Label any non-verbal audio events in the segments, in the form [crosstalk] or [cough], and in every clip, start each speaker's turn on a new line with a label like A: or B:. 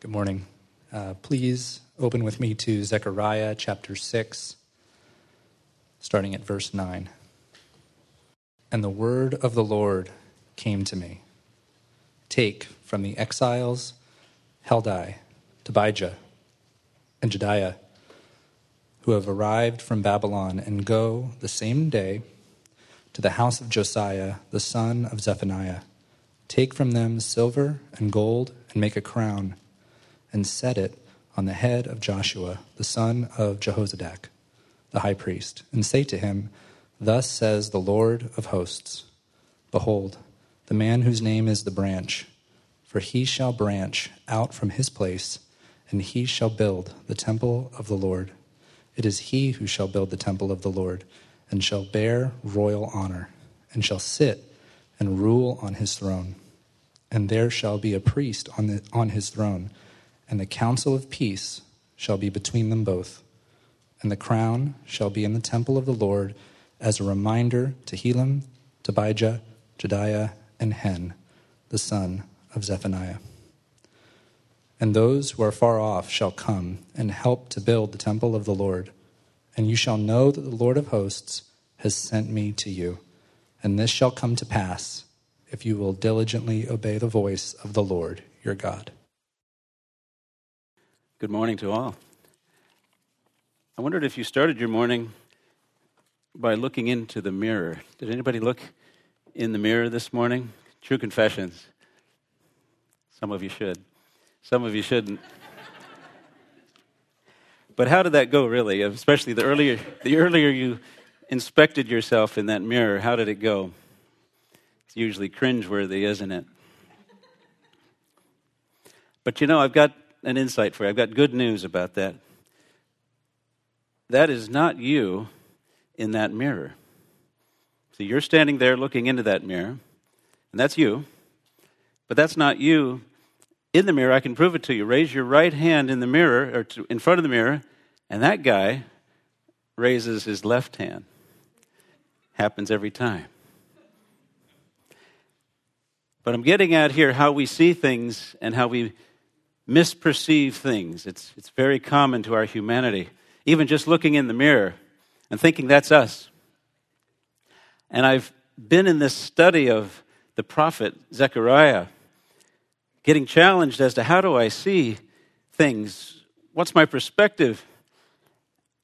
A: Good morning. Uh, please open with me to Zechariah chapter 6, starting at verse 9. And the word of the Lord came to me Take from the exiles Heldai, Tobijah, and Jedaiah, who have arrived from Babylon, and go the same day to the house of Josiah, the son of Zephaniah. Take from them silver and gold, and make a crown and set it on the head of Joshua, the son of Jehozadak, the high priest, and say to him, Thus says the Lord of hosts Behold, the man whose name is the branch, for he shall branch out from his place, and he shall build the temple of the Lord. It is he who shall build the temple of the Lord, and shall bear royal honor, and shall sit and rule on his throne. And there shall be a priest on, the, on his throne and the counsel of peace shall be between them both. And the crown shall be in the temple of the Lord as a reminder to Helem, Tobijah, Jedaiah, and Hen, the son of Zephaniah. And those who are far off shall come and help to build the temple of the Lord. And you shall know that the Lord of hosts has sent me to you. And this shall come to pass if you will diligently obey the voice of the Lord your God.
B: Good morning to all. I wondered if you started your morning by looking into the mirror. Did anybody look in the mirror this morning? True confessions. Some of you should. Some of you shouldn't. but how did that go really? Especially the earlier the earlier you inspected yourself in that mirror, how did it go? It's usually cringeworthy, isn't it? But you know, I've got an insight for you. I've got good news about that. That is not you in that mirror. So you're standing there looking into that mirror, and that's you. But that's not you in the mirror. I can prove it to you. Raise your right hand in the mirror, or to, in front of the mirror, and that guy raises his left hand. Happens every time. But I'm getting at here how we see things and how we misperceive things. It's, it's very common to our humanity. Even just looking in the mirror and thinking that's us. And I've been in this study of the prophet Zechariah, getting challenged as to how do I see things? What's my perspective?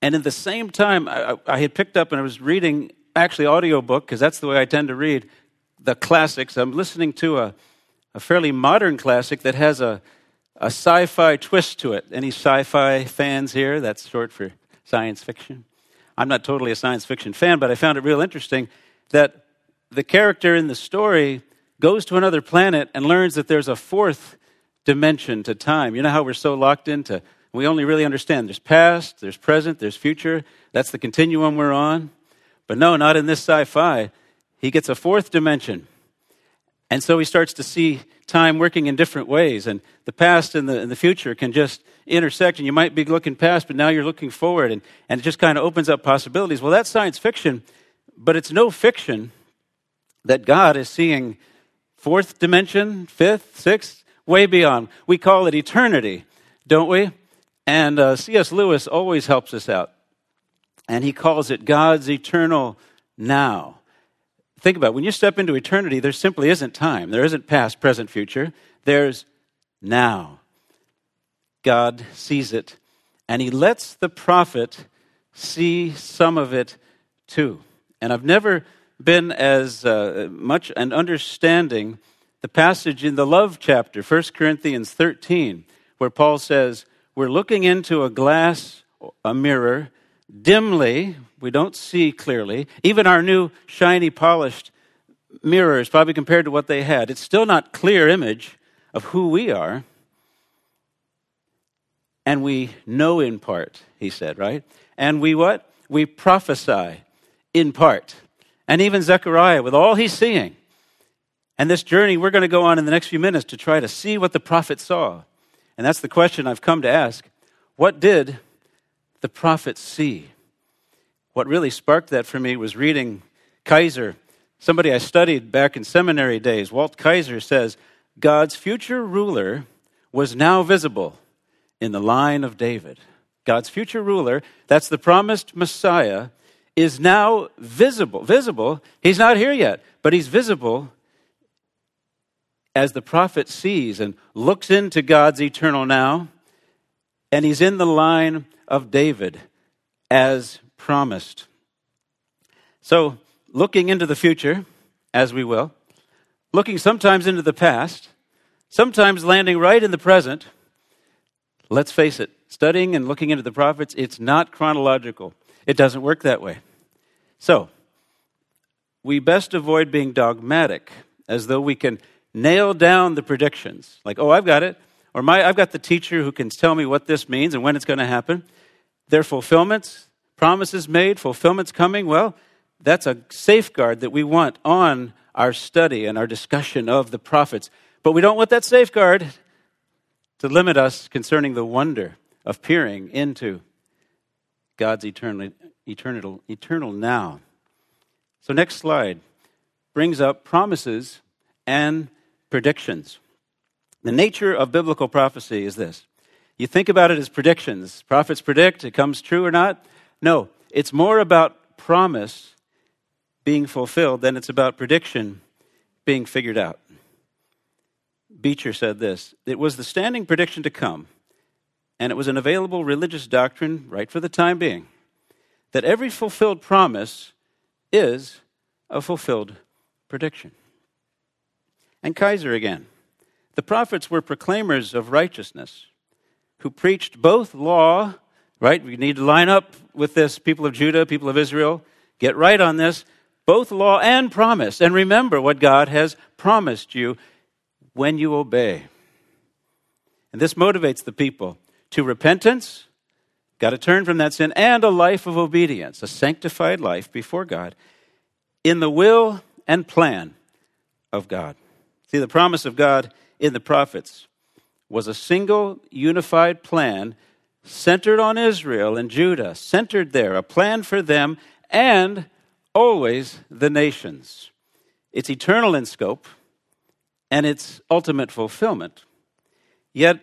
B: And at the same time, I, I had picked up and I was reading actually audiobook because that's the way I tend to read the classics. I'm listening to a, a fairly modern classic that has a a sci fi twist to it. Any sci fi fans here? That's short for science fiction. I'm not totally a science fiction fan, but I found it real interesting that the character in the story goes to another planet and learns that there's a fourth dimension to time. You know how we're so locked into, we only really understand there's past, there's present, there's future. That's the continuum we're on. But no, not in this sci fi. He gets a fourth dimension. And so he starts to see time working in different ways. And the past and the, and the future can just intersect. And you might be looking past, but now you're looking forward. And, and it just kind of opens up possibilities. Well, that's science fiction, but it's no fiction that God is seeing fourth dimension, fifth, sixth, way beyond. We call it eternity, don't we? And uh, C.S. Lewis always helps us out. And he calls it God's eternal now. Think about it. When you step into eternity, there simply isn't time. There isn't past, present, future. There's now. God sees it, and He lets the prophet see some of it too. And I've never been as uh, much an understanding the passage in the love chapter, 1 Corinthians 13, where Paul says, We're looking into a glass, a mirror, dimly, we don't see clearly. Even our new shiny, polished mirrors, probably compared to what they had, it's still not clear image of who we are. And we know in part, he said, right? And we what? We prophesy in part. And even Zechariah, with all he's seeing, and this journey we're going to go on in the next few minutes to try to see what the prophet saw. And that's the question I've come to ask. What did the prophets see? What really sparked that for me was reading Kaiser, somebody I studied back in seminary days. Walt Kaiser says, God's future ruler was now visible in the line of David. God's future ruler, that's the promised Messiah, is now visible. Visible. He's not here yet, but he's visible as the prophet sees and looks into God's eternal now, and he's in the line of David as promised. So, looking into the future, as we will, looking sometimes into the past, sometimes landing right in the present, let's face it, studying and looking into the prophets, it's not chronological. It doesn't work that way. So, we best avoid being dogmatic, as though we can nail down the predictions. Like, oh, I've got it. Or my, I've got the teacher who can tell me what this means and when it's going to happen. Their fulfillments, promises made, fulfillments coming. Well, that's a safeguard that we want on our study and our discussion of the prophets. But we don't want that safeguard to limit us concerning the wonder of peering into God's eternal, eternal, eternal now. So, next slide brings up promises and predictions. The nature of biblical prophecy is this you think about it as predictions. Prophets predict, it comes true or not. No, it's more about promise being fulfilled than it's about prediction being figured out. Beecher said this It was the standing prediction to come, and it was an available religious doctrine, right for the time being, that every fulfilled promise is a fulfilled prediction. And Kaiser again. The prophets were proclaimers of righteousness who preached both law, right? We need to line up with this, people of Judah, people of Israel. Get right on this. Both law and promise. And remember what God has promised you when you obey. And this motivates the people to repentance, got to turn from that sin, and a life of obedience, a sanctified life before God, in the will and plan of God. See, the promise of God in the prophets was a single unified plan centered on Israel and Judah, centered there, a plan for them and always the nations. It's eternal in scope and its ultimate fulfillment. Yet,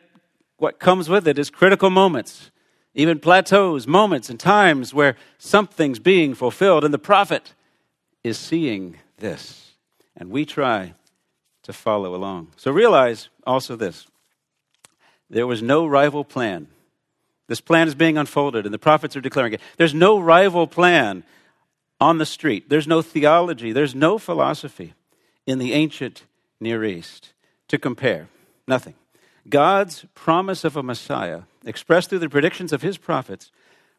B: what comes with it is critical moments, even plateaus, moments, and times where something's being fulfilled, and the prophet is seeing this. And we try to follow along. So realize also this there was no rival plan. This plan is being unfolded, and the prophets are declaring it. There's no rival plan on the street, there's no theology, there's no philosophy in the ancient Near East to compare. Nothing. God's promise of a Messiah, expressed through the predictions of his prophets,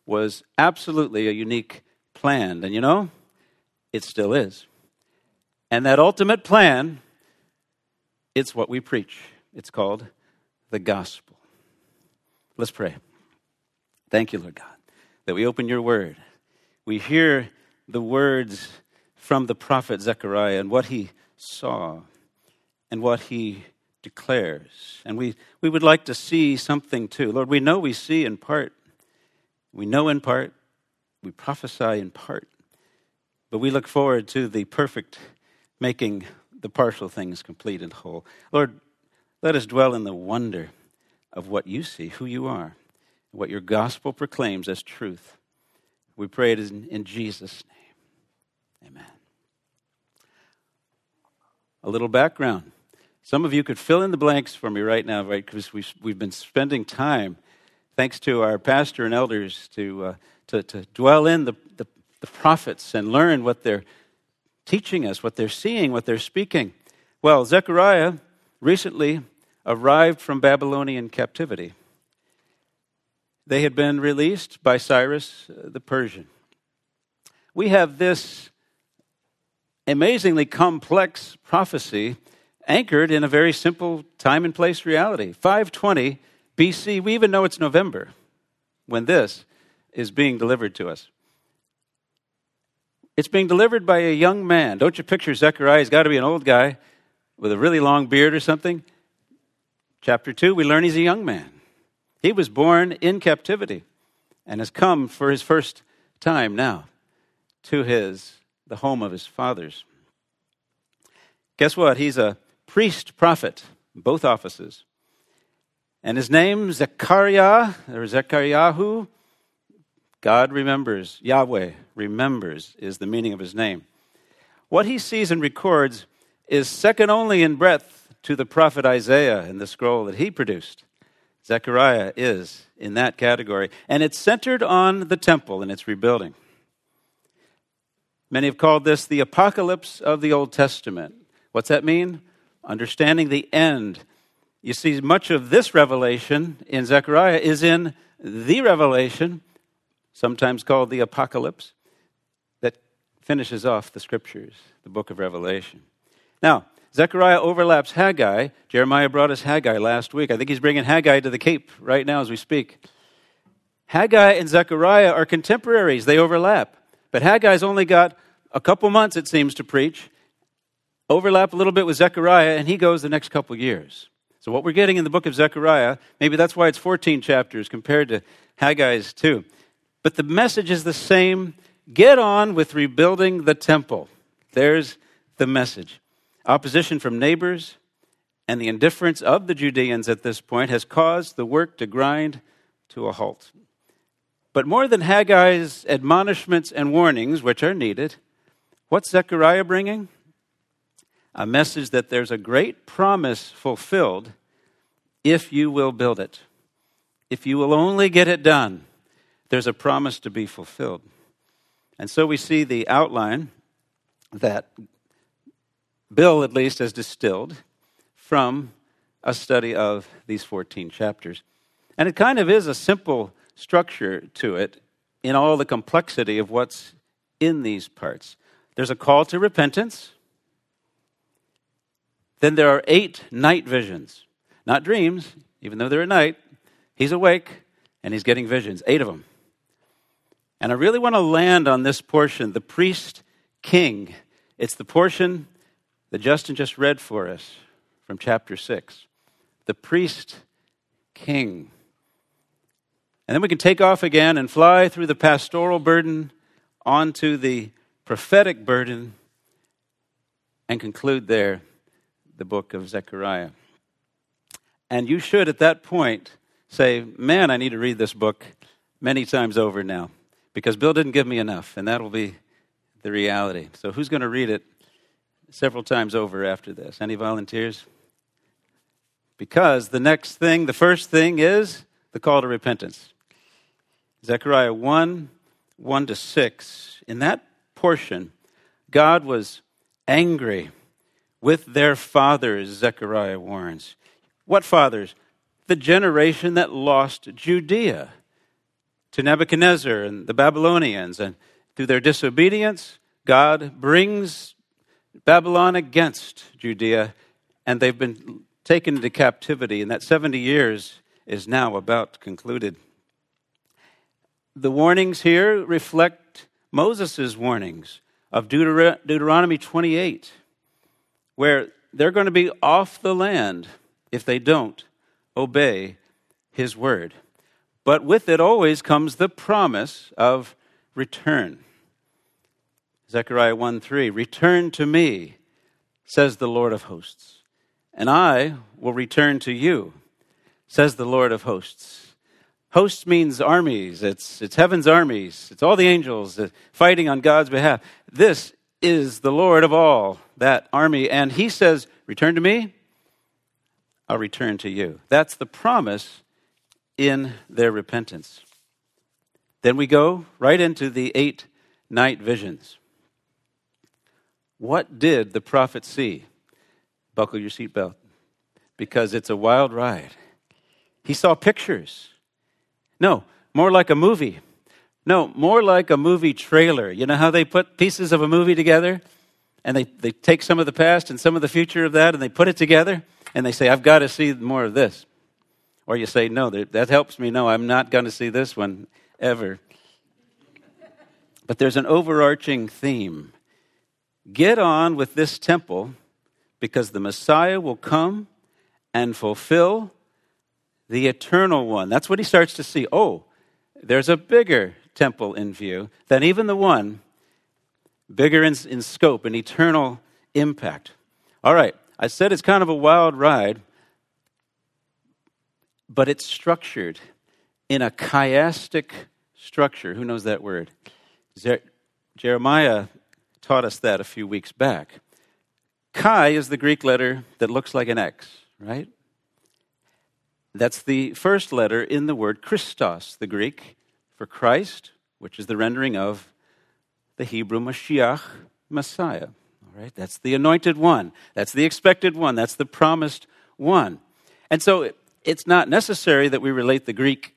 B: was absolutely a unique plan. And you know, it still is. And that ultimate plan, it's what we preach. It's called the gospel. Let's pray. Thank you, Lord God, that we open your word. We hear the words from the prophet Zechariah and what he saw and what he declares. And we, we would like to see something too. Lord, we know we see in part, we know in part, we prophesy in part, but we look forward to the perfect making the partial things complete and whole. Lord, let us dwell in the wonder of what you see, who you are, what your gospel proclaims as truth. We pray it in, in Jesus' name. Amen. A little background. Some of you could fill in the blanks for me right now, right? Because we've, we've been spending time, thanks to our pastor and elders, to, uh, to, to dwell in the, the, the prophets and learn what they're teaching us, what they're seeing, what they're speaking. Well, Zechariah recently arrived from Babylonian captivity. They had been released by Cyrus uh, the Persian. We have this amazingly complex prophecy anchored in a very simple time and place reality. 520 BC, we even know it's November when this is being delivered to us. It's being delivered by a young man. Don't you picture Zechariah? He's got to be an old guy with a really long beard or something. Chapter 2, we learn he's a young man. He was born in captivity and has come for his first time now to his the home of his fathers. Guess what? He's a priest prophet, both offices. And his name, Zechariah, or Zechariahu, God remembers. Yahweh remembers is the meaning of his name. What he sees and records is second only in breadth to the prophet Isaiah in the scroll that he produced. Zechariah is in that category, and it's centered on the temple and its rebuilding. Many have called this the apocalypse of the Old Testament. What's that mean? Understanding the end. You see, much of this revelation in Zechariah is in the revelation, sometimes called the apocalypse, that finishes off the scriptures, the book of Revelation. Now, Zechariah overlaps Haggai. Jeremiah brought us Haggai last week. I think he's bringing Haggai to the Cape right now as we speak. Haggai and Zechariah are contemporaries, they overlap. But Haggai's only got a couple months, it seems, to preach, overlap a little bit with Zechariah, and he goes the next couple years. So, what we're getting in the book of Zechariah, maybe that's why it's 14 chapters compared to Haggai's 2. But the message is the same get on with rebuilding the temple. There's the message. Opposition from neighbors and the indifference of the Judeans at this point has caused the work to grind to a halt. But more than Haggai's admonishments and warnings, which are needed, what's Zechariah bringing? A message that there's a great promise fulfilled if you will build it. If you will only get it done, there's a promise to be fulfilled. And so we see the outline that Bill, at least, has distilled from a study of these 14 chapters. And it kind of is a simple structure to it in all the complexity of what's in these parts. There's a call to repentance. Then there are eight night visions, not dreams, even though they're at night. He's awake and he's getting visions, eight of them. And I really want to land on this portion the priest king. It's the portion that Justin just read for us from chapter 6. The priest king. And then we can take off again and fly through the pastoral burden onto the prophetic burden and conclude there the book of Zechariah. And you should, at that point, say, Man, I need to read this book many times over now because Bill didn't give me enough, and that will be the reality. So, who's going to read it several times over after this? Any volunteers? Because the next thing, the first thing is the call to repentance. Zechariah 1 1 to 6. In that portion, God was angry with their fathers, Zechariah warns. What fathers? The generation that lost Judea to Nebuchadnezzar and the Babylonians. And through their disobedience, God brings Babylon against Judea, and they've been taken into captivity. And that 70 years is now about concluded. The warnings here reflect Moses' warnings of Deuter- Deuteronomy 28, where they're going to be off the land if they don't obey his word. But with it always comes the promise of return. Zechariah 1 3 Return to me, says the Lord of hosts, and I will return to you, says the Lord of hosts. Hosts means armies. It's, it's heaven's armies. It's all the angels fighting on God's behalf. This is the Lord of all, that army. And he says, Return to me, I'll return to you. That's the promise in their repentance. Then we go right into the eight night visions. What did the prophet see? Buckle your seatbelt because it's a wild ride. He saw pictures. No, more like a movie. No, more like a movie trailer. You know how they put pieces of a movie together? And they, they take some of the past and some of the future of that and they put it together and they say, I've got to see more of this. Or you say, no, that helps me. No, I'm not going to see this one ever. But there's an overarching theme. Get on with this temple because the Messiah will come and fulfill the eternal one. That's what he starts to see. Oh, there's a bigger temple in view than even the one, bigger in, in scope and eternal impact. All right, I said it's kind of a wild ride, but it's structured in a chiastic structure. Who knows that word? Zer- Jeremiah taught us that a few weeks back. Chi is the Greek letter that looks like an X, right? That's the first letter in the word Christos, the Greek for Christ, which is the rendering of the Hebrew Mashiach, Messiah. All right, that's the anointed one. That's the expected one. That's the promised one. And so it's not necessary that we relate the Greek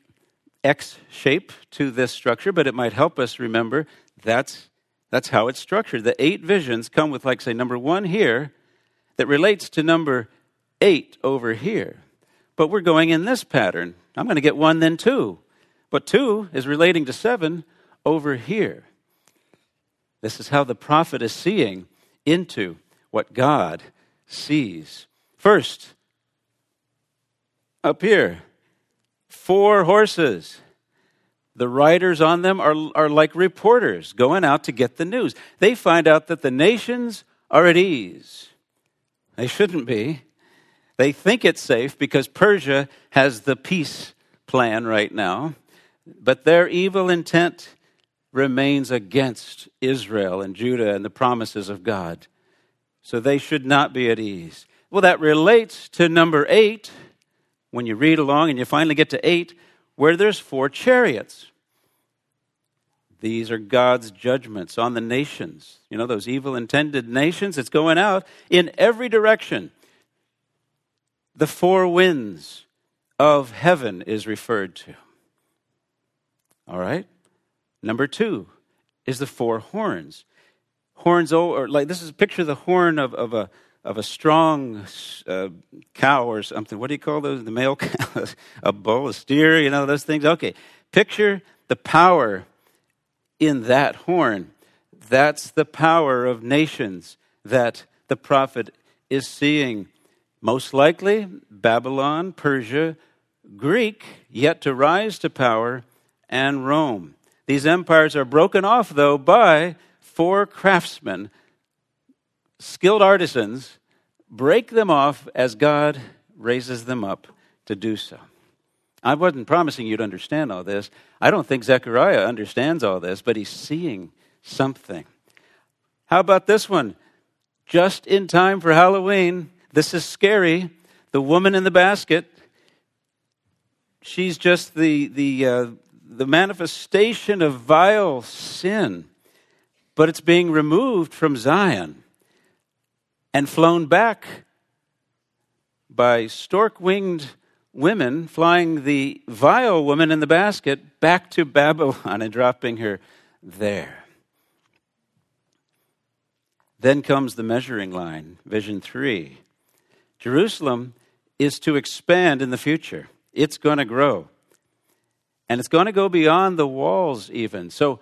B: X shape to this structure, but it might help us remember that's, that's how it's structured. The eight visions come with, like, say, number one here that relates to number eight over here. But we're going in this pattern. I'm going to get one, then two. But two is relating to seven over here. This is how the prophet is seeing into what God sees. First, up here, four horses. The riders on them are, are like reporters going out to get the news. They find out that the nations are at ease. They shouldn't be. They think it's safe because Persia has the peace plan right now, but their evil intent remains against Israel and Judah and the promises of God. So they should not be at ease. Well, that relates to number eight when you read along and you finally get to eight, where there's four chariots. These are God's judgments on the nations. You know, those evil intended nations, it's going out in every direction. The four winds of heaven is referred to. All right? Number two is the four horns. Horns, or like this is a picture of the horn of, of a of a strong uh, cow or something. What do you call those? The male cow, [laughs] a bull, a steer. You know those things. Okay, picture the power in that horn. That's the power of nations that the prophet is seeing. Most likely, Babylon, Persia, Greek, yet to rise to power, and Rome. These empires are broken off, though, by four craftsmen, skilled artisans, break them off as God raises them up to do so. I wasn't promising you'd understand all this. I don't think Zechariah understands all this, but he's seeing something. How about this one? Just in time for Halloween. This is scary. The woman in the basket. She's just the, the, uh, the manifestation of vile sin, but it's being removed from Zion and flown back by stork winged women, flying the vile woman in the basket back to Babylon and dropping her there. Then comes the measuring line, vision three. Jerusalem is to expand in the future, it's going to grow. And it's going to go beyond the walls, even. So,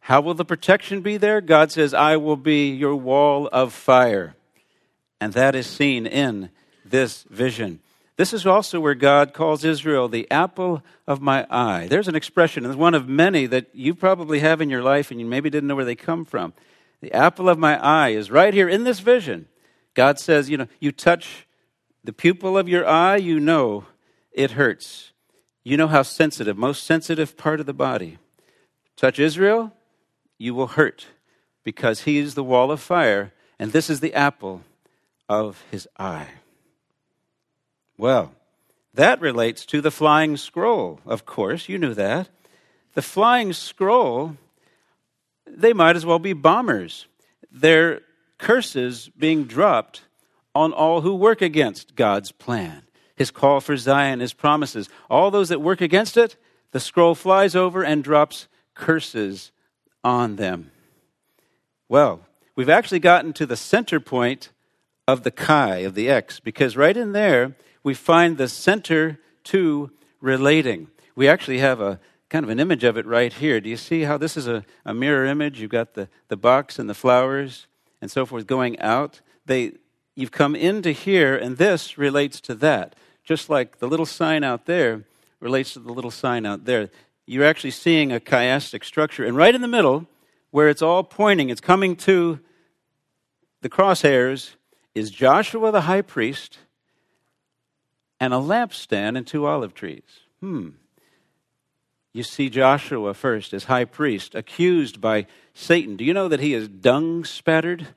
B: how will the protection be there? God says, I will be your wall of fire. And that is seen in this vision. This is also where God calls Israel the apple of my eye. There's an expression, and it's one of many that you probably have in your life and you maybe didn't know where they come from. The apple of my eye is right here in this vision. God says, you know, you touch the pupil of your eye, you know it hurts. You know how sensitive, most sensitive part of the body. Touch Israel, you will hurt because he is the wall of fire, and this is the apple of his eye. Well, that relates to the flying scroll, of course, you knew that. The flying scroll, they might as well be bombers. They're curses being dropped on all who work against God's plan his call for Zion, his promises. All those that work against it, the scroll flies over and drops curses on them. Well, we've actually gotten to the center point of the chi, of the X, because right in there we find the center to relating. We actually have a kind of an image of it right here. Do you see how this is a, a mirror image? You've got the, the box and the flowers and so forth going out. They, you've come into here, and this relates to that just like the little sign out there relates to the little sign out there. You're actually seeing a chiastic structure. And right in the middle, where it's all pointing, it's coming to the crosshairs, is Joshua the high priest and a lampstand and two olive trees. Hmm. You see Joshua first as high priest, accused by Satan. Do you know that he is dung spattered?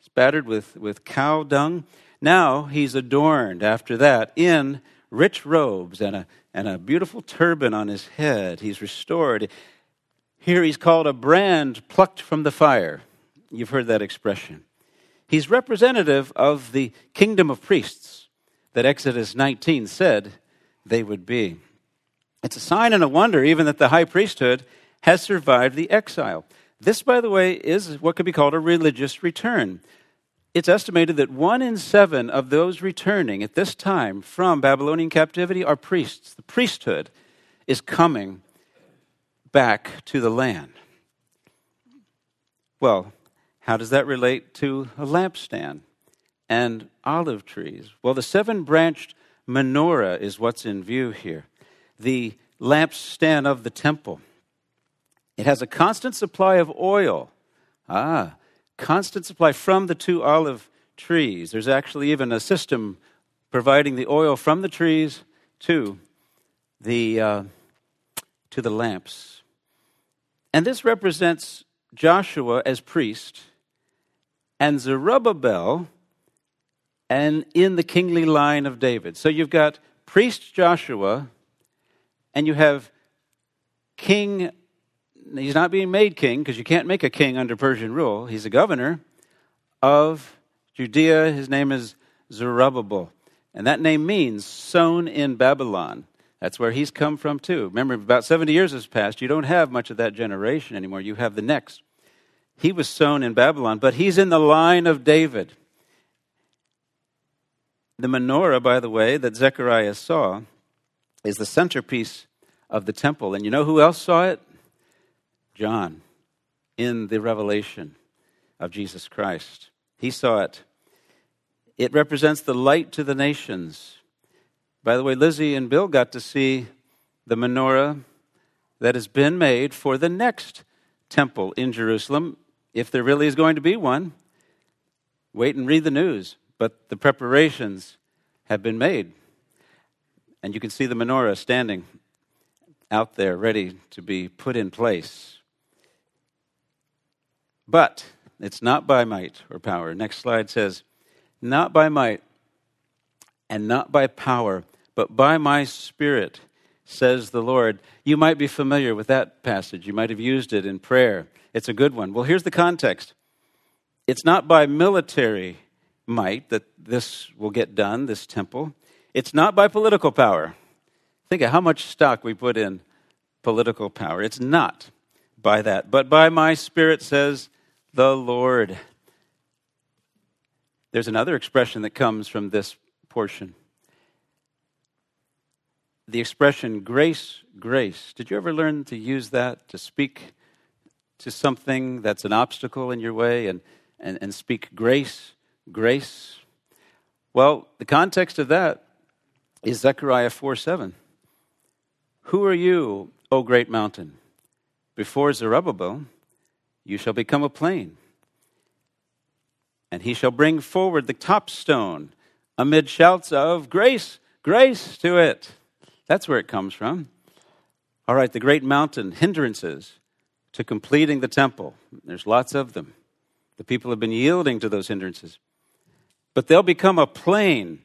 B: Spattered with, with cow dung. Now he's adorned after that in rich robes and a, and a beautiful turban on his head. He's restored. Here he's called a brand plucked from the fire. You've heard that expression. He's representative of the kingdom of priests that Exodus 19 said they would be. It's a sign and a wonder, even that the high priesthood has survived the exile. This, by the way, is what could be called a religious return. It's estimated that one in seven of those returning at this time from Babylonian captivity are priests. The priesthood is coming back to the land. Well, how does that relate to a lampstand and olive trees? Well, the seven branched menorah is what's in view here. The lampstand of the temple. It has a constant supply of oil. Ah, constant supply from the two olive trees. There's actually even a system providing the oil from the trees to the, uh, to the lamps. And this represents Joshua as priest and Zerubbabel and in the kingly line of David. So you've got priest Joshua and you have King he's not being made king because you can't make a king under Persian rule. He's a governor of Judea. His name is Zerubbabel. And that name means sown in Babylon. That's where he's come from, too. Remember, about 70 years has passed. You don't have much of that generation anymore. You have the next. He was sown in Babylon, but he's in the line of David. The menorah, by the way, that Zechariah saw is the centerpiece of the temple. And you know who else saw it? John in the revelation of Jesus Christ. He saw it. It represents the light to the nations. By the way, Lizzie and Bill got to see the menorah that has been made for the next temple in Jerusalem, if there really is going to be one. Wait and read the news. But the preparations have been made. And you can see the menorah standing out there ready to be put in place. But it's not by might or power. Next slide says, Not by might and not by power, but by my spirit, says the Lord. You might be familiar with that passage. You might have used it in prayer. It's a good one. Well, here's the context it's not by military might that this will get done, this temple. It's not by political power. Think of how much stock we put in political power. It's not by that, but by my spirit, says the Lord. There's another expression that comes from this portion. The expression grace, grace. Did you ever learn to use that to speak to something that's an obstacle in your way and, and, and speak grace, grace? Well, the context of that is Zechariah 4 7. Who are you, O great mountain? Before Zerubbabel, you shall become a plain. And he shall bring forward the top stone amid shouts of grace, grace to it. That's where it comes from. All right, the great mountain hindrances to completing the temple. There's lots of them. The people have been yielding to those hindrances. But they'll become a plain.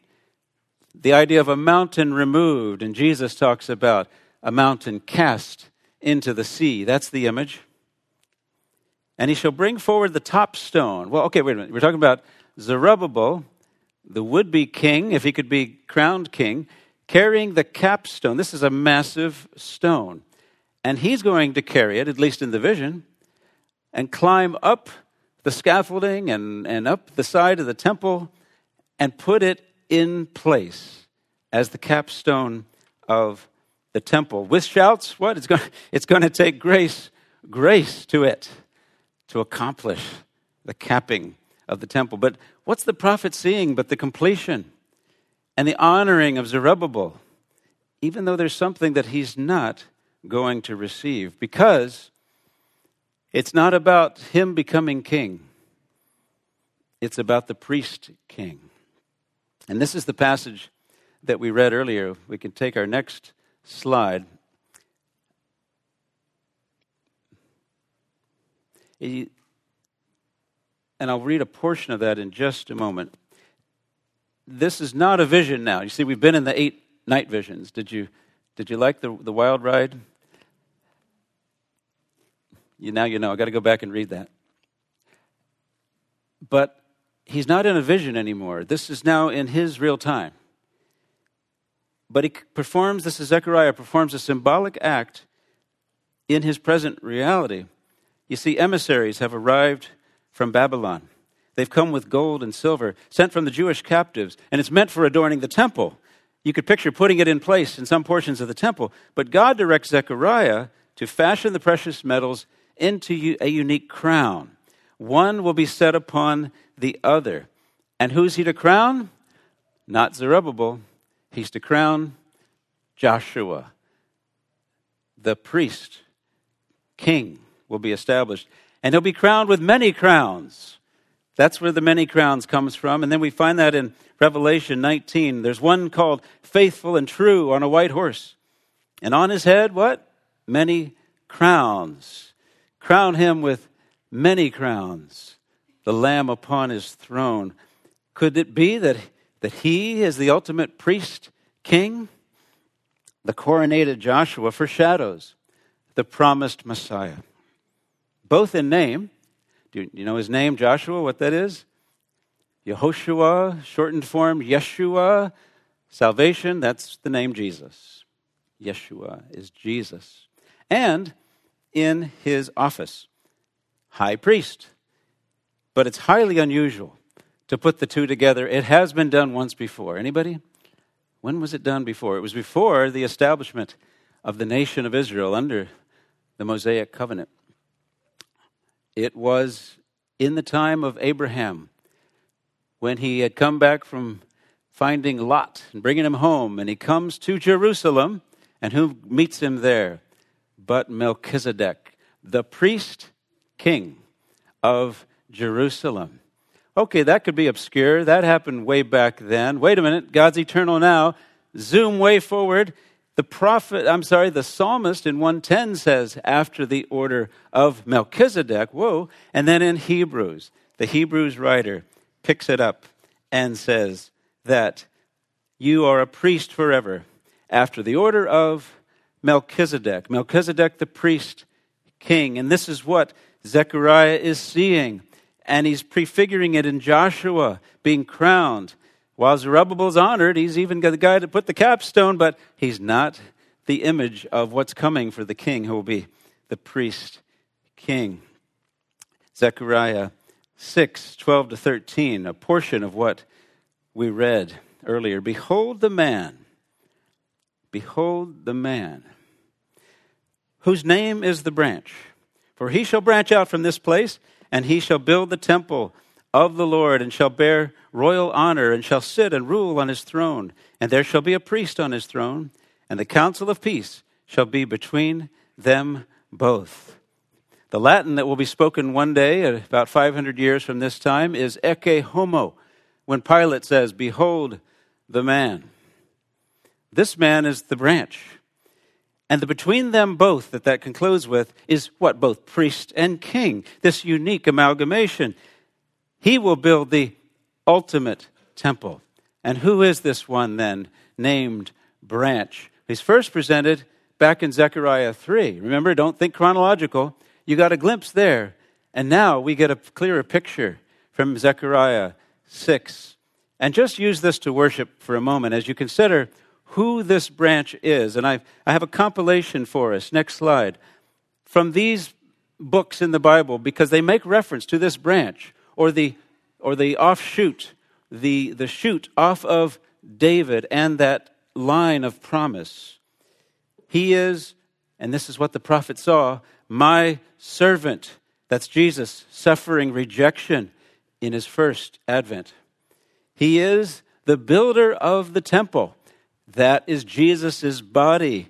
B: The idea of a mountain removed, and Jesus talks about a mountain cast into the sea. That's the image and he shall bring forward the top stone. Well, okay, wait a minute. We're talking about Zerubbabel, the would be king, if he could be crowned king, carrying the capstone. This is a massive stone. And he's going to carry it, at least in the vision, and climb up the scaffolding and, and up the side of the temple and put it in place as the capstone of the temple. With shouts, what? It's going, [laughs] it's going to take grace, grace to it to accomplish the capping of the temple. But what's the prophet seeing but the completion and the honoring of Zerubbabel, even though there's something that he's not going to receive? Because it's not about him becoming king, it's about the priest king. And this is the passage that we read earlier. We can take our next slide. and I'll read a portion of that in just a moment. This is not a vision now. You see, we've been in the eight night visions. Did you, did you like the, the wild ride? You, now you know. i got to go back and read that. But he's not in a vision anymore. This is now in his real time. But he performs, this is Zechariah, performs a symbolic act in his present reality. You see, emissaries have arrived from Babylon. They've come with gold and silver, sent from the Jewish captives, and it's meant for adorning the temple. You could picture putting it in place in some portions of the temple. But God directs Zechariah to fashion the precious metals into a unique crown. One will be set upon the other. And who's he to crown? Not Zerubbabel. He's to crown Joshua. The priest, king, will be established. And he'll be crowned with many crowns. That's where the many crowns comes from. And then we find that in Revelation 19. There's one called Faithful and True on a white horse. And on his head, what? Many crowns. Crown him with many crowns. The Lamb upon his throne. Could it be that, that he is the ultimate priest king? The coronated Joshua foreshadows the promised Messiah, both in name do you know his name, Joshua, what that is? Yehoshua, shortened form, Yeshua. Salvation, that's the name Jesus. Yeshua is Jesus. And in his office, high priest. But it's highly unusual to put the two together. It has been done once before. Anybody? When was it done before? It was before the establishment of the nation of Israel under the Mosaic covenant. It was in the time of Abraham when he had come back from finding Lot and bringing him home, and he comes to Jerusalem, and who meets him there? But Melchizedek, the priest king of Jerusalem. Okay, that could be obscure. That happened way back then. Wait a minute, God's eternal now. Zoom way forward. The prophet, I'm sorry, the psalmist in 110 says, after the order of Melchizedek, whoa. And then in Hebrews, the Hebrews writer picks it up and says that you are a priest forever after the order of Melchizedek. Melchizedek, the priest king. And this is what Zechariah is seeing. And he's prefiguring it in Joshua being crowned while Zerubbabel's honored, he's even got the guy to put the capstone, but he's not the image of what's coming for the king who will be the priest king. Zechariah 6, 12 to 13, a portion of what we read earlier. Behold the man, behold the man, whose name is the branch. For he shall branch out from this place, and he shall build the temple of the Lord, and shall bear royal honor, and shall sit and rule on his throne. And there shall be a priest on his throne, and the counsel of peace shall be between them both. The Latin that will be spoken one day, about 500 years from this time, is ecce homo, when Pilate says, Behold the man. This man is the branch. And the between them both that that concludes with is what? Both priest and king. This unique amalgamation. He will build the ultimate temple. And who is this one then named branch? He's first presented back in Zechariah 3. Remember, don't think chronological. You got a glimpse there. And now we get a clearer picture from Zechariah 6. And just use this to worship for a moment as you consider who this branch is. And I've, I have a compilation for us. Next slide. From these books in the Bible, because they make reference to this branch or the, or the offshoot, the, the shoot off of David and that line of promise. He is, and this is what the prophet saw, my servant. That's Jesus suffering rejection in his first advent. He is the builder of the temple. That is Jesus' body.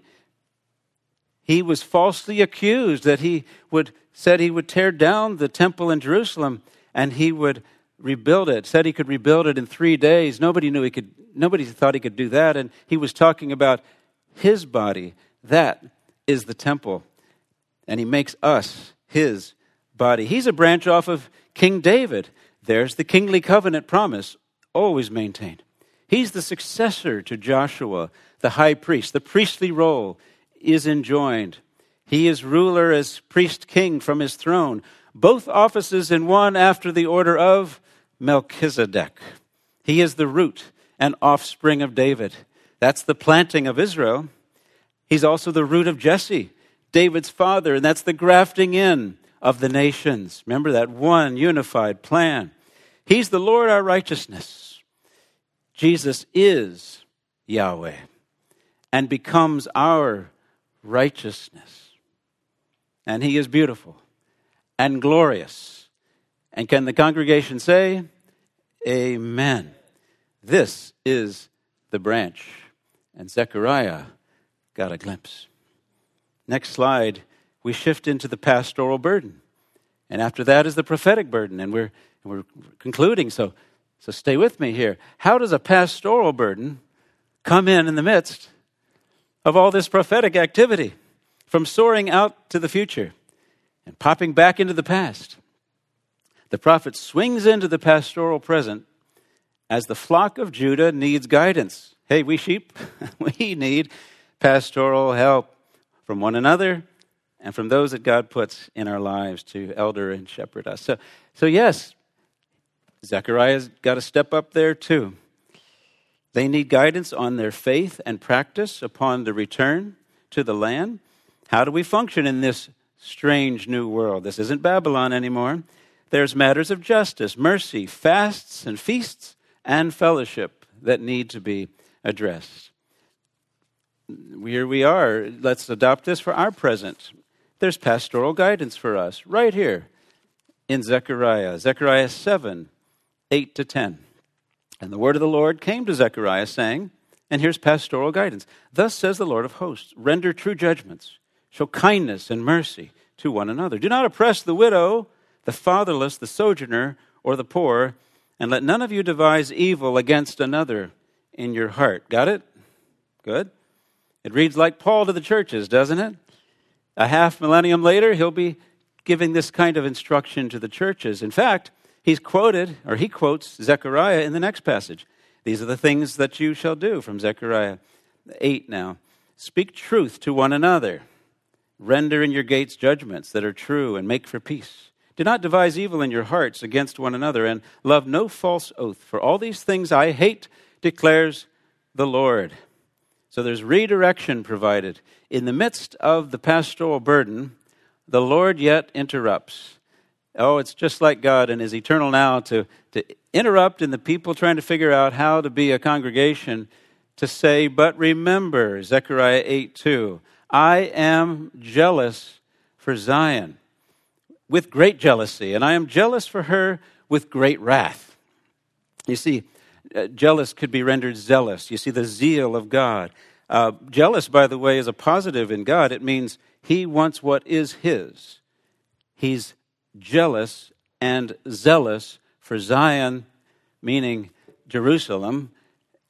B: He was falsely accused that he would said he would tear down the temple in Jerusalem and he would rebuild it, said he could rebuild it in three days. Nobody knew he could, nobody thought he could do that. And he was talking about his body. That is the temple. And he makes us his body. He's a branch off of King David. There's the kingly covenant promise, always maintained. He's the successor to Joshua, the high priest. The priestly role is enjoined. He is ruler as priest king from his throne, both offices in one after the order of Melchizedek. He is the root and offspring of David. That's the planting of Israel. He's also the root of Jesse, David's father, and that's the grafting in of the nations. Remember that one unified plan. He's the Lord our righteousness. Jesus is Yahweh and becomes our righteousness. And he is beautiful and glorious. And can the congregation say, Amen? This is the branch. And Zechariah got a glimpse. Next slide, we shift into the pastoral burden. And after that is the prophetic burden. And we're, we're concluding, so, so stay with me here. How does a pastoral burden come in in the midst of all this prophetic activity from soaring out to the future? and popping back into the past. The prophet swings into the pastoral present as the flock of Judah needs guidance. Hey, we sheep, [laughs] we need pastoral help from one another and from those that God puts in our lives to elder and shepherd us. So, so yes, Zechariah's got to step up there too. They need guidance on their faith and practice upon the return to the land. How do we function in this strange new world. This isn't Babylon anymore. There's matters of justice, mercy, fasts and feasts, and fellowship that need to be addressed. Here we are. Let's adopt this for our present. There's pastoral guidance for us right here in Zechariah, Zechariah 7 8 to 10. And the word of the Lord came to Zechariah, saying, and here's pastoral guidance. Thus says the Lord of hosts render true judgments Show kindness and mercy to one another. Do not oppress the widow, the fatherless, the sojourner, or the poor, and let none of you devise evil against another in your heart. Got it? Good. It reads like Paul to the churches, doesn't it? A half millennium later, he'll be giving this kind of instruction to the churches. In fact, he's quoted, or he quotes Zechariah in the next passage. These are the things that you shall do from Zechariah 8 now. Speak truth to one another Render in your gates judgments that are true and make for peace. Do not devise evil in your hearts against one another, and love no false oath. For all these things I hate, declares the Lord. So there's redirection provided. In the midst of the pastoral burden, the Lord yet interrupts. Oh, it's just like God in His eternal now to, to interrupt in the people trying to figure out how to be a congregation to say, But remember, Zechariah 8 2. I am jealous for Zion with great jealousy, and I am jealous for her with great wrath. You see, uh, jealous could be rendered zealous. You see, the zeal of God. Uh, jealous, by the way, is a positive in God. It means he wants what is his. He's jealous and zealous for Zion, meaning Jerusalem,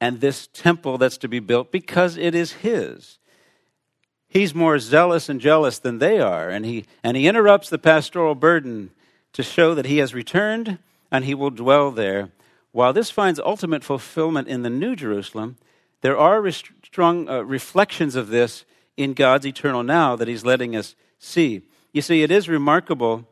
B: and this temple that's to be built because it is his he's more zealous and jealous than they are. And he, and he interrupts the pastoral burden to show that he has returned and he will dwell there. While this finds ultimate fulfillment in the New Jerusalem, there are strong uh, reflections of this in God's eternal now that he's letting us see. You see, it is remarkable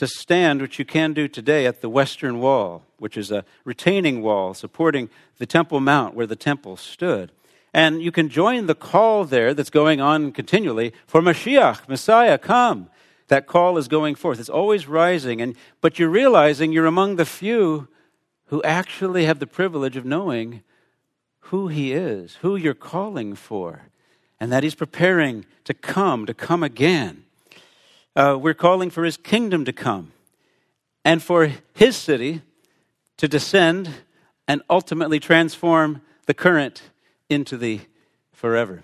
B: to stand, which you can do today, at the Western Wall, which is a retaining wall supporting the Temple Mount where the temple stood. And you can join the call there that's going on continually for Mashiach, Messiah, come. That call is going forth. It's always rising. And, but you're realizing you're among the few who actually have the privilege of knowing who he is, who you're calling for, and that he's preparing to come, to come again. Uh, we're calling for his kingdom to come and for his city to descend and ultimately transform the current into the forever.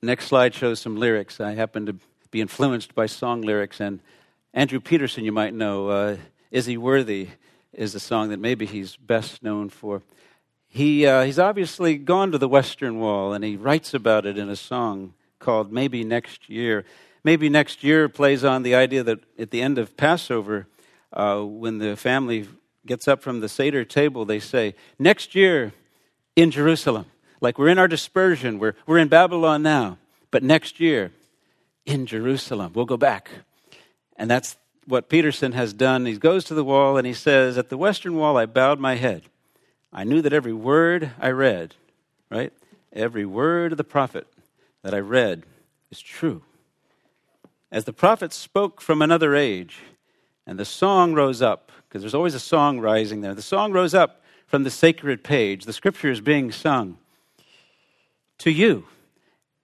B: Next slide shows some lyrics. I happen to be influenced by song lyrics, and Andrew Peterson, you might know, uh, Is He Worthy is a song that maybe he's best known for. He, uh, he's obviously gone to the Western Wall and he writes about it in a song called Maybe Next Year. Maybe Next Year plays on the idea that at the end of Passover, uh, when the family gets up from the Seder table, they say, Next year in Jerusalem. Like we're in our dispersion, we're, we're in Babylon now, but next year in Jerusalem, we'll go back. And that's what Peterson has done. He goes to the wall and he says, At the western wall, I bowed my head. I knew that every word I read, right? Every word of the prophet that I read is true. As the prophet spoke from another age, and the song rose up, because there's always a song rising there. The song rose up from the sacred page. The scripture is being sung to you.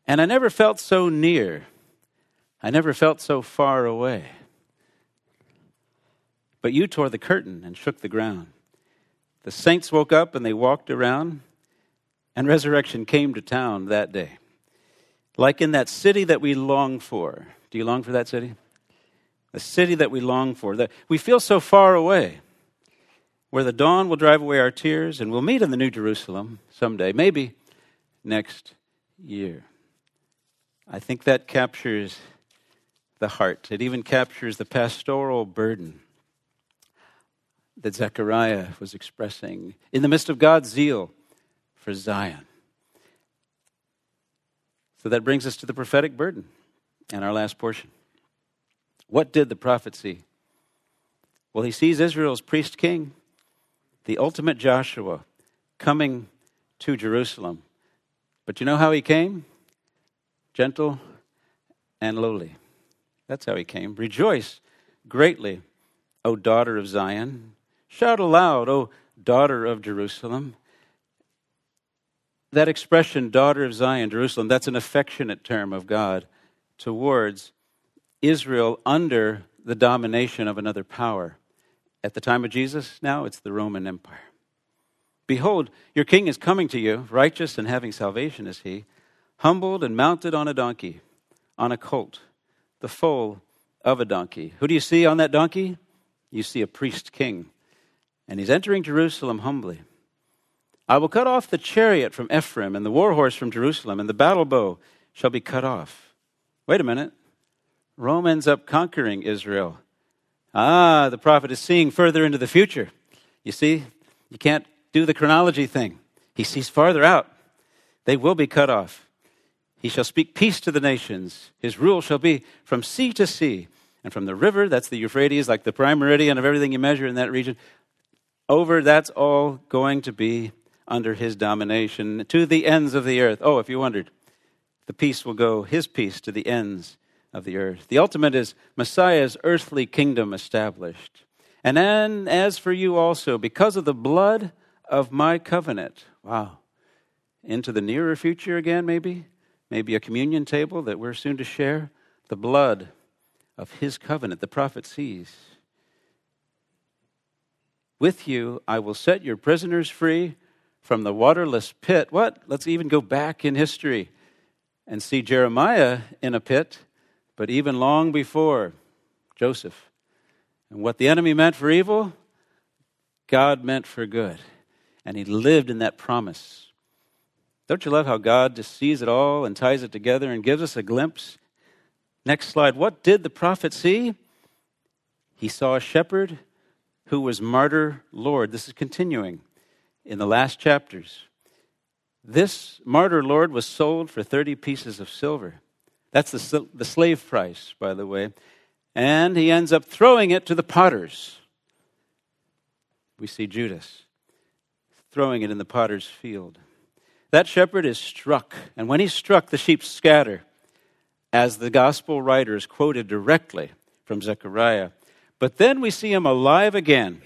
B: And I never felt so near. I never felt so far away. But you tore the curtain and shook the ground. The saints woke up and they walked around, and resurrection came to town that day. Like in that city that we long for. Do you long for that city? The city that we long for. That we feel so far away, where the dawn will drive away our tears, and we'll meet in the New Jerusalem someday, maybe next year. I think that captures the heart. It even captures the pastoral burden that Zechariah was expressing in the midst of God's zeal for Zion. So that brings us to the prophetic burden and our last portion. What did the prophet see? Well, he sees Israel's priest king, the ultimate Joshua, coming to Jerusalem. But you know how he came? Gentle and lowly. That's how he came. Rejoice greatly, O daughter of Zion. Shout aloud, O daughter of Jerusalem. That expression, daughter of Zion, Jerusalem, that's an affectionate term of God towards Israel under the domination of another power. At the time of Jesus, now it's the Roman Empire. Behold, your king is coming to you, righteous and having salvation is he, humbled and mounted on a donkey, on a colt, the foal of a donkey. Who do you see on that donkey? You see a priest king and he's entering Jerusalem humbly. I will cut off the chariot from Ephraim and the war horse from Jerusalem, and the battle bow shall be cut off. Wait a minute. Rome ends up conquering Israel. Ah, the prophet is seeing further into the future. You see, you can't do the chronology thing. He sees farther out. They will be cut off. He shall speak peace to the nations. His rule shall be from sea to sea, and from the river, that's the Euphrates, like the prime meridian of everything you measure in that region, over, that's all going to be under his domination to the ends of the earth. Oh, if you wondered, the peace will go, his peace, to the ends of the earth. The ultimate is Messiah's earthly kingdom established. And then, as for you also, because of the blood of my covenant, wow, into the nearer future again, maybe, maybe a communion table that we're soon to share, the blood of his covenant, the prophet sees. With you I will set your prisoners free from the waterless pit. What? Let's even go back in history and see Jeremiah in a pit, but even long before Joseph. And what the enemy meant for evil, God meant for good. And he lived in that promise. Don't you love how God just sees it all and ties it together and gives us a glimpse? Next slide. What did the prophet see? He saw a shepherd who was martyr Lord. This is continuing in the last chapters. This martyr Lord was sold for 30 pieces of silver. That's the, the slave price, by the way. And he ends up throwing it to the potters. We see Judas throwing it in the potter's field. That shepherd is struck, and when he's struck, the sheep scatter, as the gospel writers quoted directly from Zechariah. But then we see him alive again.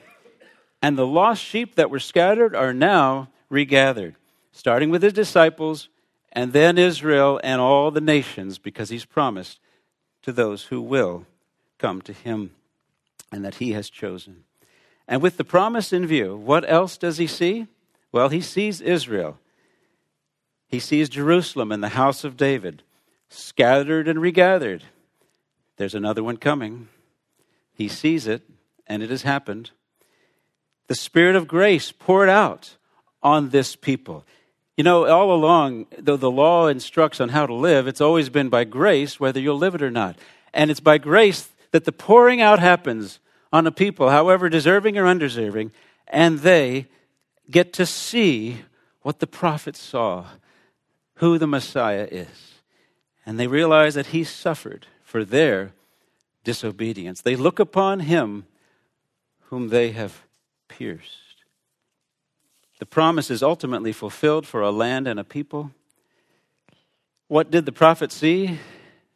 B: And the lost sheep that were scattered are now regathered, starting with his disciples and then Israel and all the nations, because he's promised to those who will come to him and that he has chosen. And with the promise in view, what else does he see? Well, he sees Israel. He sees Jerusalem and the house of David, scattered and regathered. There's another one coming. He sees it, and it has happened, the Spirit of grace poured out on this people. You know, all along, though the law instructs on how to live, it's always been by grace, whether you'll live it or not. And it's by grace that the pouring out happens on a people, however deserving or undeserving, and they get to see what the prophets saw who the Messiah is. And they realize that he suffered for their disobedience. They look upon him whom they have pierced. The promise is ultimately fulfilled for a land and a people. What did the prophet see?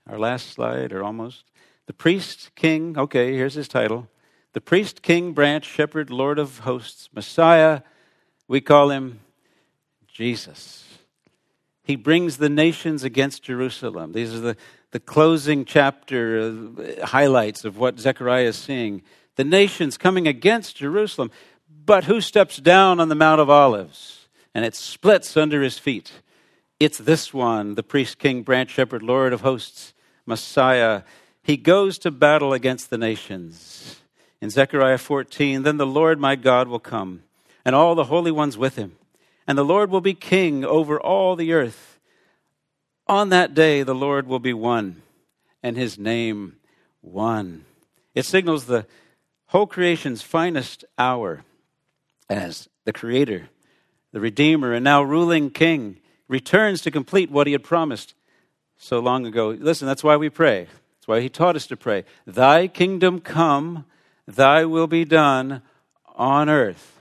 B: Our last slide, or almost. The priest, king, okay, here's his title. The priest, king, branch, shepherd, lord of hosts, Messiah, we call him Jesus. He brings the nations against Jerusalem. These are the, the closing chapter uh, highlights of what Zechariah is seeing. The nations coming against Jerusalem. But who steps down on the Mount of Olives? And it splits under his feet. It's this one, the priest, king, branch, shepherd, Lord of hosts, Messiah. He goes to battle against the nations. In Zechariah 14, then the Lord my God will come, and all the holy ones with him, and the Lord will be king over all the earth. On that day, the Lord will be one, and his name one. It signals the whole creation's finest hour as the Creator, the Redeemer, and now ruling King returns to complete what he had promised so long ago. Listen, that's why we pray. That's why he taught us to pray. Thy kingdom come, thy will be done on earth.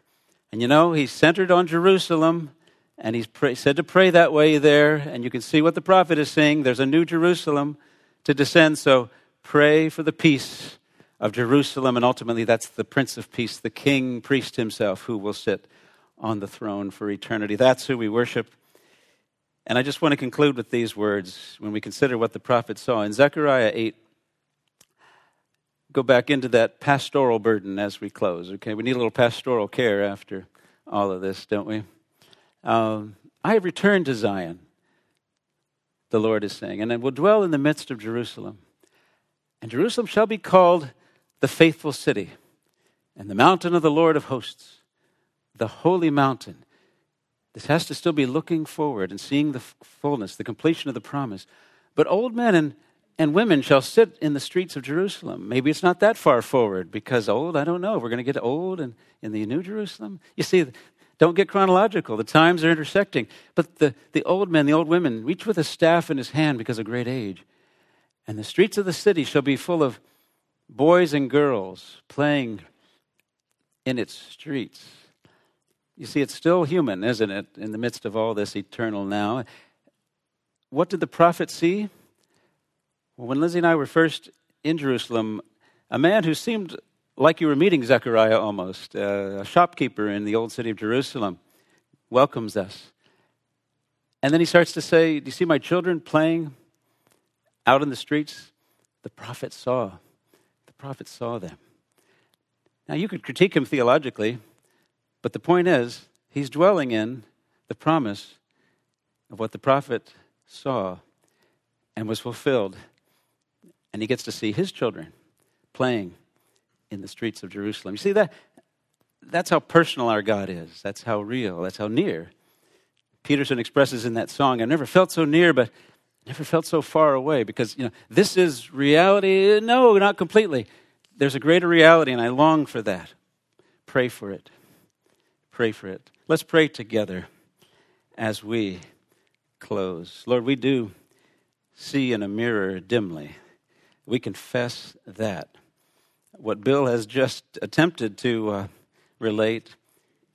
B: And you know, he's centered on Jerusalem, and he's pray, said to pray that way there. And you can see what the prophet is saying. There's a new Jerusalem to descend, so pray for the peace of Jerusalem, and ultimately that's the Prince of Peace, the King priest himself, who will sit on the throne for eternity. That's who we worship. And I just want to conclude with these words when we consider what the prophet saw. In Zechariah 8, go back into that pastoral burden as we close, okay? We need a little pastoral care after all of this, don't we? Um, I have returned to Zion, the Lord is saying, and I will dwell in the midst of Jerusalem. And Jerusalem shall be called the faithful city, and the mountain of the Lord of hosts, the holy mountain. This has to still be looking forward and seeing the fullness, the completion of the promise. But old men and, and women shall sit in the streets of Jerusalem. Maybe it's not that far forward because old, I don't know. We're going to get old in, in the New Jerusalem. You see, don't get chronological. The times are intersecting. But the, the old men, the old women, each with a staff in his hand because of great age. And the streets of the city shall be full of boys and girls playing in its streets. You see, it's still human, isn't it, in the midst of all this eternal now? What did the prophet see? Well, when Lizzie and I were first in Jerusalem, a man who seemed like you were meeting Zechariah almost, uh, a shopkeeper in the old city of Jerusalem, welcomes us. And then he starts to say, Do you see my children playing out in the streets? The prophet saw prophet saw them. Now, you could critique him theologically, but the point is, he's dwelling in the promise of what the prophet saw and was fulfilled. And he gets to see his children playing in the streets of Jerusalem. You see that? That's how personal our God is. That's how real. That's how near. Peterson expresses in that song, I've never felt so near, but Never felt so far away because, you know, this is reality. No, not completely. There's a greater reality, and I long for that. Pray for it. Pray for it. Let's pray together as we close. Lord, we do see in a mirror dimly. We confess that. What Bill has just attempted to uh, relate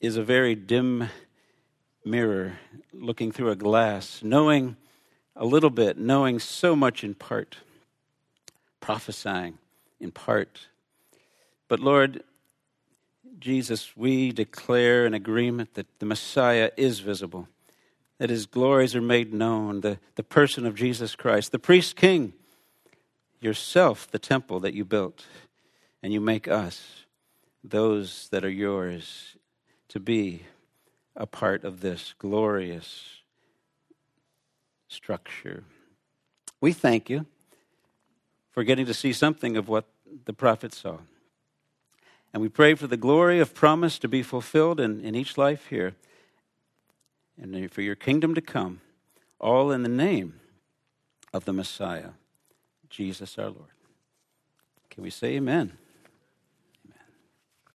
B: is a very dim mirror looking through a glass, knowing a little bit, knowing so much in part, prophesying in part. But Lord Jesus, we declare an agreement that the Messiah is visible, that his glories are made known, the, the person of Jesus Christ, the priest king, yourself, the temple that you built, and you make us, those that are yours, to be a part of this glorious structure. We thank you for getting to see something of what the prophet saw. And we pray for the glory of promise to be fulfilled in, in each life here and for your kingdom to come, all in the name of the Messiah, Jesus our Lord. Can we say amen?